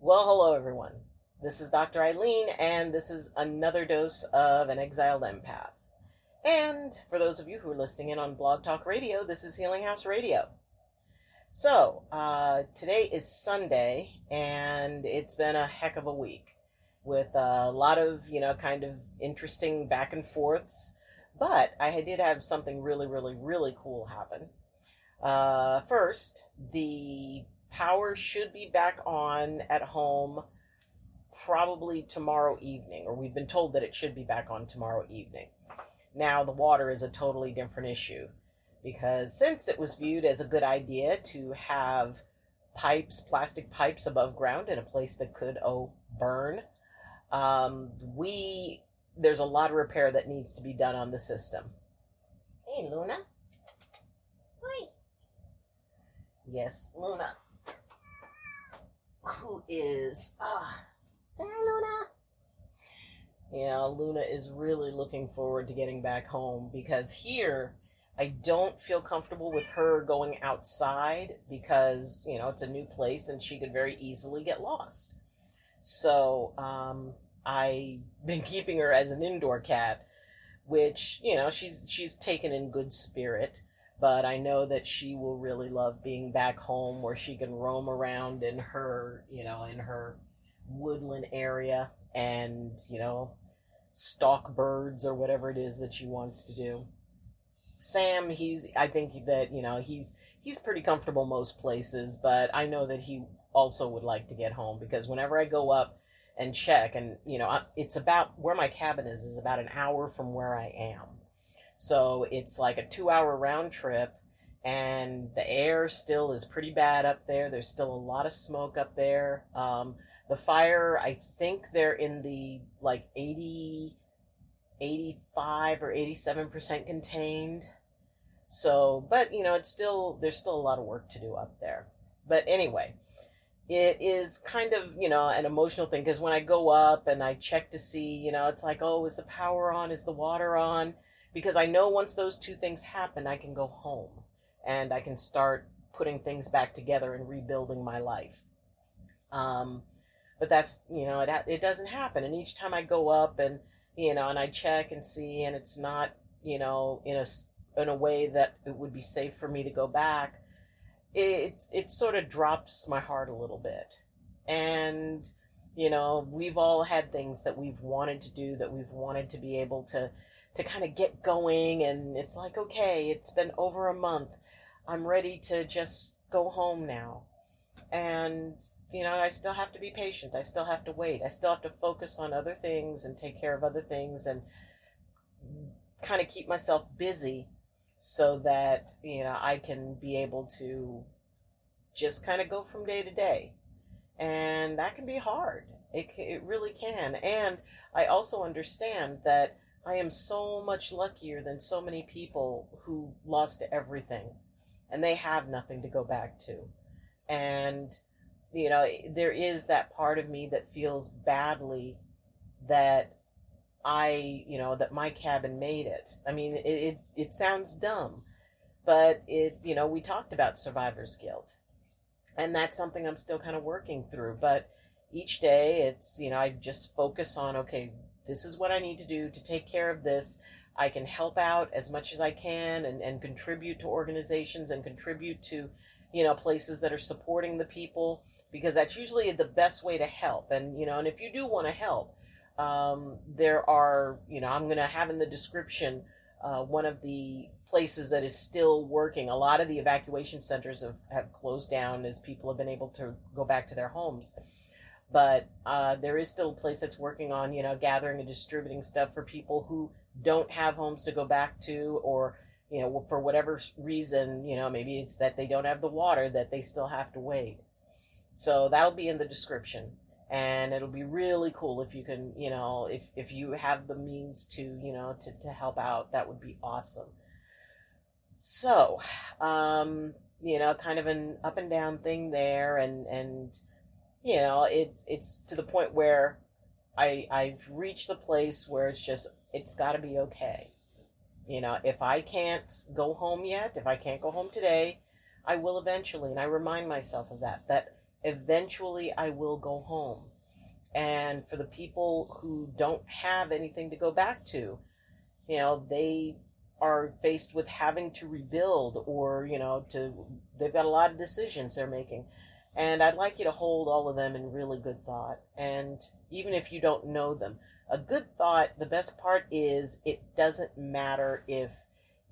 Well, hello everyone. This is Dr. Ayleen, and this is another dose of an exiled empath. And for those of you who are listening in on Blog Talk Radio, this is Healing House Radio. So, uh, today is Sunday, and it's been a heck of a week with a lot of, you know, kind of interesting back and forths. But I did have something really, really, really cool happen. Uh, first, the power should be back on at home probably tomorrow evening, or we've been told that it should be back on tomorrow evening. Now, the water is a totally different issue because since it was viewed as a good idea to have pipes, plastic pipes above ground in a place that could, oh, burn, um, we there's a lot of repair that needs to be done on the system. Hey, Luna. Hi. Yes, Luna who is ah Sarah Luna. Know, Luna is really looking forward to getting back home because here I don't feel comfortable with her going outside because, you know, it's a new place and she could very easily get lost. So, um, I've been keeping her as an indoor cat, which, you know, she's she's taken in good spirit but I know that she will really love being back home where she can roam around in her, you know, in her woodland area and, you know, stalk birds or whatever it is that she wants to do. Sam, he's I think that, you know, he's he's pretty comfortable most places, but I know that he also would like to get home because whenever I go up and check and, you know, it's about where my cabin is is about an hour from where I am so it's like a two hour round trip, and the air still is pretty bad up there. There's still a lot of smoke up there. Um, the fire, I think they're in the like 80, 85 or 87% contained. So, but you know, it's still, there's still a lot of work to do up there. But anyway, it is kind of, you know, an emotional thing because when I go up and I check to see, you know, it's like, oh, is the power on? Is the water on? Because I know once those two things happen, I can go home and I can start putting things back together and rebuilding my life. Um, but that's you know it it doesn't happen, and each time I go up and you know and I check and see, and it's not you know in a in a way that it would be safe for me to go back. It it sort of drops my heart a little bit, and you know we've all had things that we've wanted to do that we've wanted to be able to to kind of get going and it's like okay it's been over a month. I'm ready to just go home now. And you know i still have to be patient. I still have to wait. I still have to focus on other things and take care of other things and kind of keep myself busy so that you know i can be able to just kind of go from day to day. And that can be hard. It, it really can. And i also understand that I am so much luckier than so many people who lost everything and they have nothing to go back to. And, you know, there is that part of me that feels badly that I, you know, that my cabin made it. I mean, it, it, it sounds dumb, but it, you know, we talked about survivor's guilt. And that's something I'm still kind of working through. But each day it's, you know, I just focus on, okay, this is what I need to do to take care of this. I can help out as much as I can and, and contribute to organizations and contribute to, you know, places that are supporting the people because that's usually the best way to help. And, you know, and if you do want to help, um, there are, you know, I'm going to have in the description uh, one of the places that is still working. A lot of the evacuation centers have, have closed down as people have been able to go back to their homes but uh, there is still a place that's working on you know gathering and distributing stuff for people who don't have homes to go back to or you know for whatever reason you know maybe it's that they don't have the water that they still have to wait so that'll be in the description. And it'll be really cool if you can you know if if you have the means to you know to, to help out that would be awesome. So um you know kind of an up and down thing there and and you know, it's it's to the point where I I've reached the place where it's just it's got to be okay. You know, if I can't go home yet, if I can't go home today, I will eventually, and I remind myself of that. That eventually I will go home. And for the people who don't have anything to go back to, you know, they are faced with having to rebuild or, you know, to they've got a lot of decisions they're making. And I'd like you to hold all of them in really good thought. And even if you don't know them, a good thought, the best part is it doesn't matter if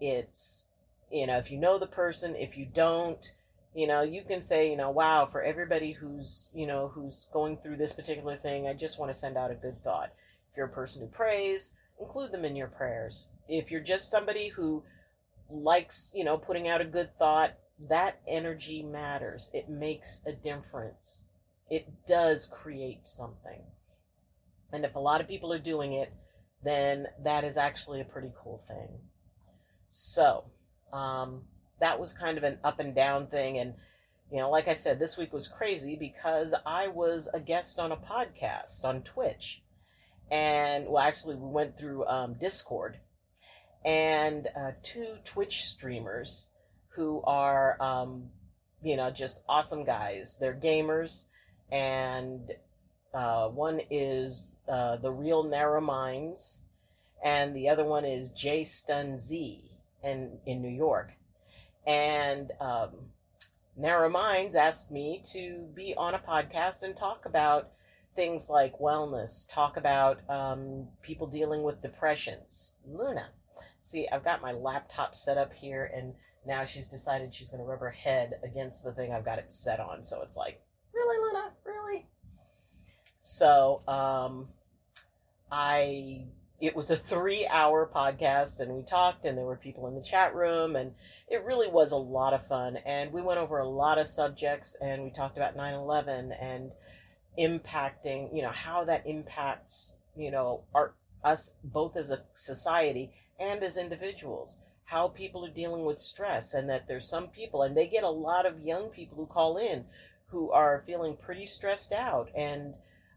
it's, you know, if you know the person, if you don't, you know, you can say, you know, wow, for everybody who's, you know, who's going through this particular thing, I just want to send out a good thought. If you're a person who prays, include them in your prayers. If you're just somebody who likes, you know, putting out a good thought, that energy matters. It makes a difference. It does create something. And if a lot of people are doing it, then that is actually a pretty cool thing. So, um, that was kind of an up and down thing. And, you know, like I said, this week was crazy because I was a guest on a podcast on Twitch. And, well, actually, we went through um, Discord. And uh, two Twitch streamers who are, um, you know, just awesome guys. They're gamers. And uh, one is uh, The Real Narrowminds. And the other one is JayStunZ in, in New York and um, Narrowminds asked me to be on a podcast and talk about things like wellness, talk about um, people dealing with depressions. Luna, see, I've got my laptop set up here, and now she's decided she's going to rub her head against the thing I've got it set on. So it's like, really, Luna, really? So um, I it was a three hour podcast and we talked and there were people in the chat room and it really was a lot of fun and we went over a lot of subjects and we talked about 9-11 and impacting you know how that impacts you know our us both as a society and as individuals how people are dealing with stress and that there's some people and they get a lot of young people who call in who are feeling pretty stressed out and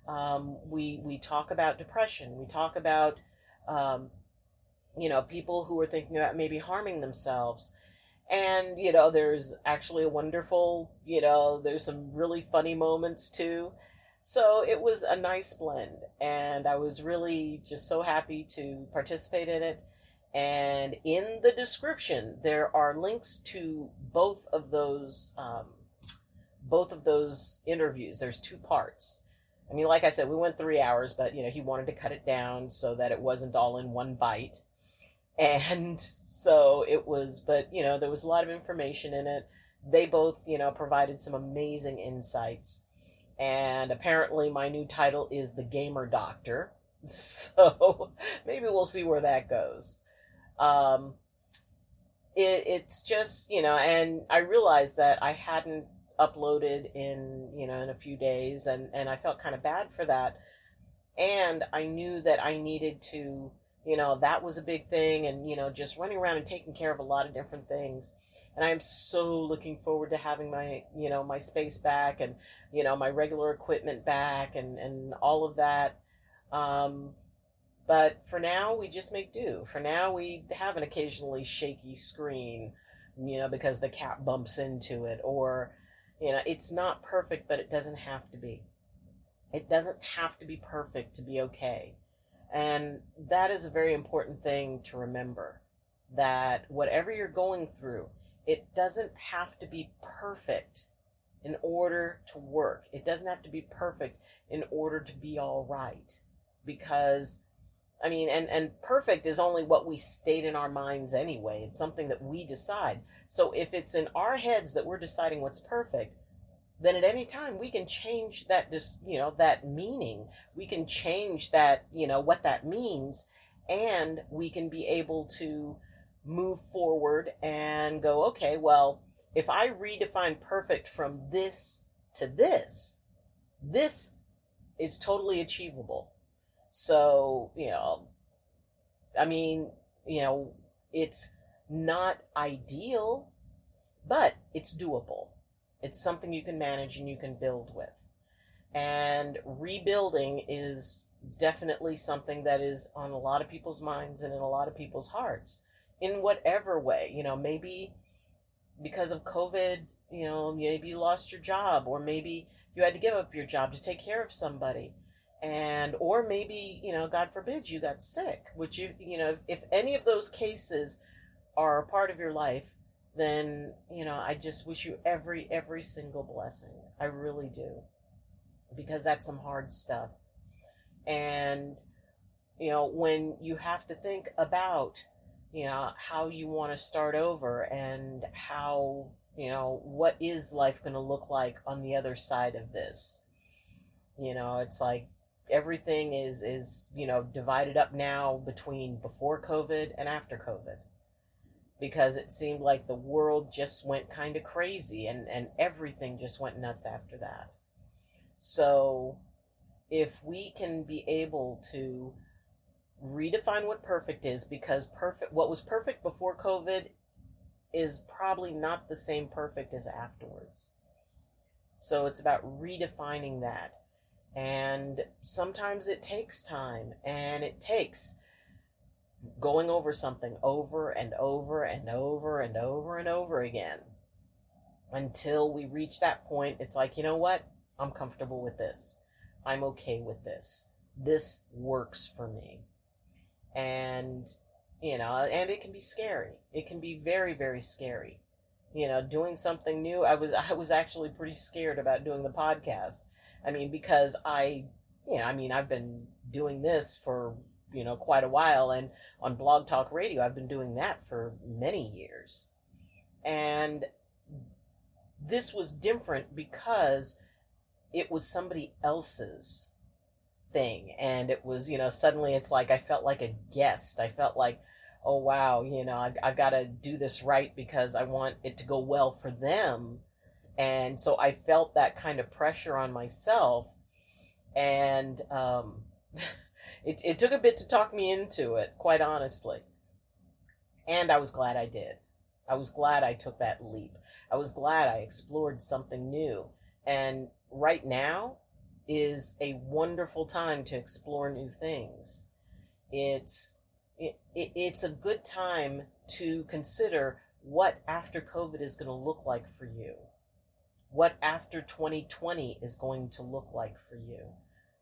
um, we we talk about depression we talk about um, you know, people who are thinking about maybe harming themselves. And, you know, there's actually a wonderful, you know, there's some really funny moments too. So it was a nice blend. And I was really just so happy to participate in it. And in the description, there are links to both of those, um, both of those interviews. There's two parts. I mean, like I said, we went three hours, but you know, he wanted to cut it down so that it wasn't all in one bite. And so it was, but you know, there was a lot of information in it. They both, you know, provided some amazing insights. And apparently, my new title is The Gamer Doctor. So maybe we'll see where that goes. Um, it, it's just, you know, and I realized that I hadn't uploaded in you know in a few days and and I felt kind of bad for that. And I knew that I needed to you know that was a big thing and you know just running around and taking care of a lot of different things. And I'm so looking forward to having my you know my space back and you know my regular equipment back and and all of that. Um but for now we just make do for now we have an occasionally shaky screen you know because the cat bumps into it or you know, it's not perfect, but it doesn't have to be. It doesn't have to be perfect to be okay. And that is a very important thing to remember that whatever you're going through, it doesn't have to be perfect in order to work. It doesn't have to be perfect in order to be all right. Because, I mean, and, and perfect is only what we state in our minds anyway. It's something that we decide. So if it's in our heads that we're deciding what's perfect, then at any time we can change that just you know that meaning we can change that you know what that means and we can be able to move forward and go okay well if i redefine perfect from this to this this is totally achievable so you know i mean you know it's not ideal, but it's doable. It's something you can manage and you can build with. And rebuilding is definitely something that is on a lot of people's minds and in a lot of people's hearts in whatever way. You know, maybe because of COVID, you know, maybe you lost your job, or maybe you had to give up your job to take care of somebody. And, or maybe, you know, God forbid you got sick, which you, you know, if any of those cases are a part of your life, then, you know, I just wish you every, every single blessing. I really do. Because that's some hard stuff. And, you know, when you have to think about, you know, how you want to start over and how, you know, what is life going to look like on the other side of this? You know, it's like everything is is, you know, divided up now between before COVID and after COVID. Because it seemed like the world just went kind of crazy and and everything just went nuts after that. So, if we can be able to redefine what perfect is because perfect what was perfect before covid is probably not the same perfect as afterwards so it's about redefining that and sometimes it takes time and it takes going over something over and over and over and over and over again. Until we reach that point it's like you know what? I'm comfortable with this. I'm okay with this. This works for me. And you know and it can be scary. It can be very very scary. You know doing something new. I was i was actually pretty scared about doing the podcast i mean because i you know i mean i've been doing this for you know quite a while and on blog talk radio i've been doing that for many years. And this was different because it was somebody else's thing and it was you know suddenly it's like i felt like a guest. I felt like oh wow you know I, i've got to do this right because i want it to go well for them and so i felt that kind of pressure on myself. And um, it, it took a bit to talk me into it quite honestly. And i was glad i did. I was glad i took that leap. I was glad i explored something new. And right now is a wonderful time to explore new things. It's it, it, it's a good time to consider what after COVID is going to look like for you. What after 2020 is going to look like for you.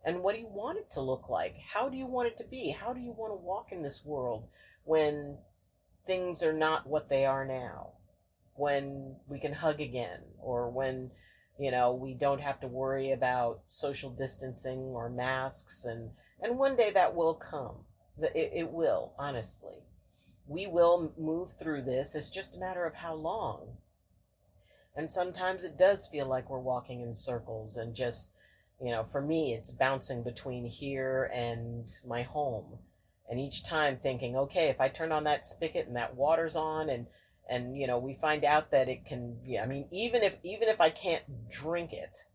And what do you want it to look like? How do you want it to be? How do you want to walk in this world when things are not what they are now? When we can hug again, or when you know, we don't have to worry about social distancing or masks, and and one day that will come. It, it will, honestly. We will move through this. It's just a matter of how long. And sometimes it does feel like we're walking in circles and just, you know, for me, it's bouncing between here and my home. And each time thinking, okay, if I turn on that spigot and that water's on and and you know we find out that it can be i mean even if even if i can't drink it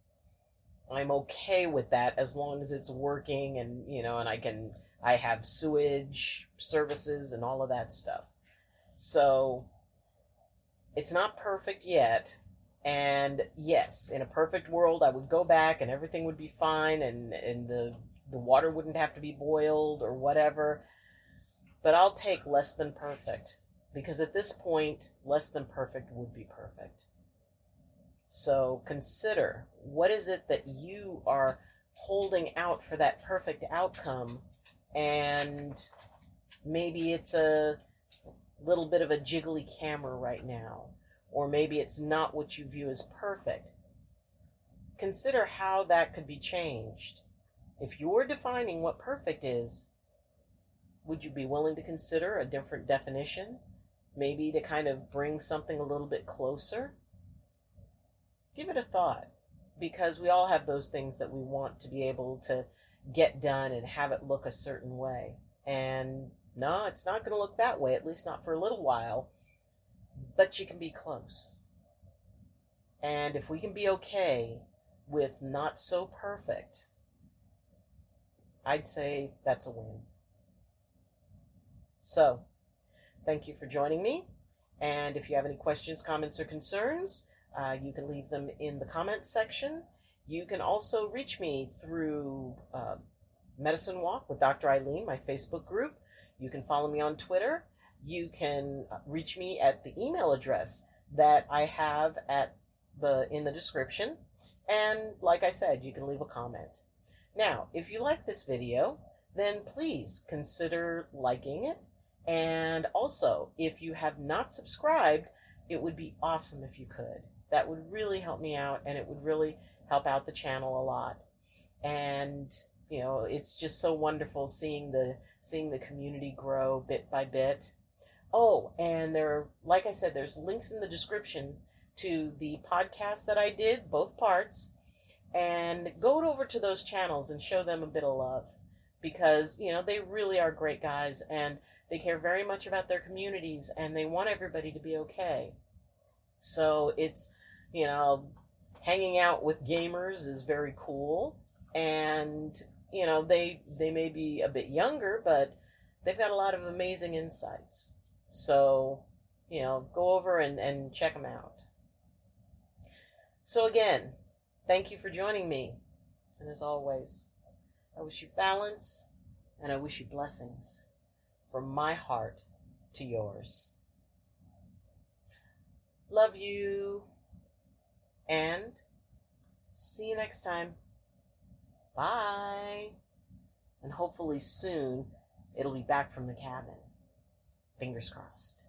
i'm okay with that as long as it's working and you know and i can i have sewage services and all of that stuff so it's not perfect yet and yes in a perfect world i would go back and everything would be fine and and the the water wouldn't have to be boiled or whatever but i'll take less than perfect because at this point, less than perfect would be perfect. So consider what is it that you are holding out for that perfect outcome, and maybe it's a little bit of a jiggly camera right now, or maybe it's not what you view as perfect. Consider how that could be changed. If you're defining what perfect is, would you be willing to consider a different definition? maybe to kind of bring something a little bit closer, give it a thought because we all have those things that we want to be able to get done and have it look a certain way. And no, it's not going to look that way, at least not for a little while, but you can be close. And if we can be okay with not so perfect, I'd say that's a win. So, Thank you for joining me. And if you have any questions, comments, or concerns, uh, you can leave them in the comments section. You can also reach me through uh, Medicine Walk with Dr. Ayleen, my Facebook group. You can follow me on Twitter. You can reach me at the email address that I have at the in the description. And like I said, you can leave a comment. Now, if you like this video, then please consider liking it. And also, if you have not subscribed, it would be awesome if you could. That would really help me out and it would really help out the channel a lot. And you know, it's just so wonderful seeing the seeing the community grow bit by bit. Oh, and there like I said there's links in the description to the podcast that I did, both parts, and go over to those channels and show them a bit of love because, you know, they really are great guys and they care very much about their communities and they want everybody to be okay. So it's, you know, hanging out with gamers is very cool and you know they they may be a bit younger but they've got a lot of amazing insights so you know go over and, and check them out so, again, thank you for joining me. And as always, I wish you balance and I wish you blessings from my heart to yours. Love you and see you next time. Bye. And hopefully soon it'll be back from the cabin. Fingers crossed.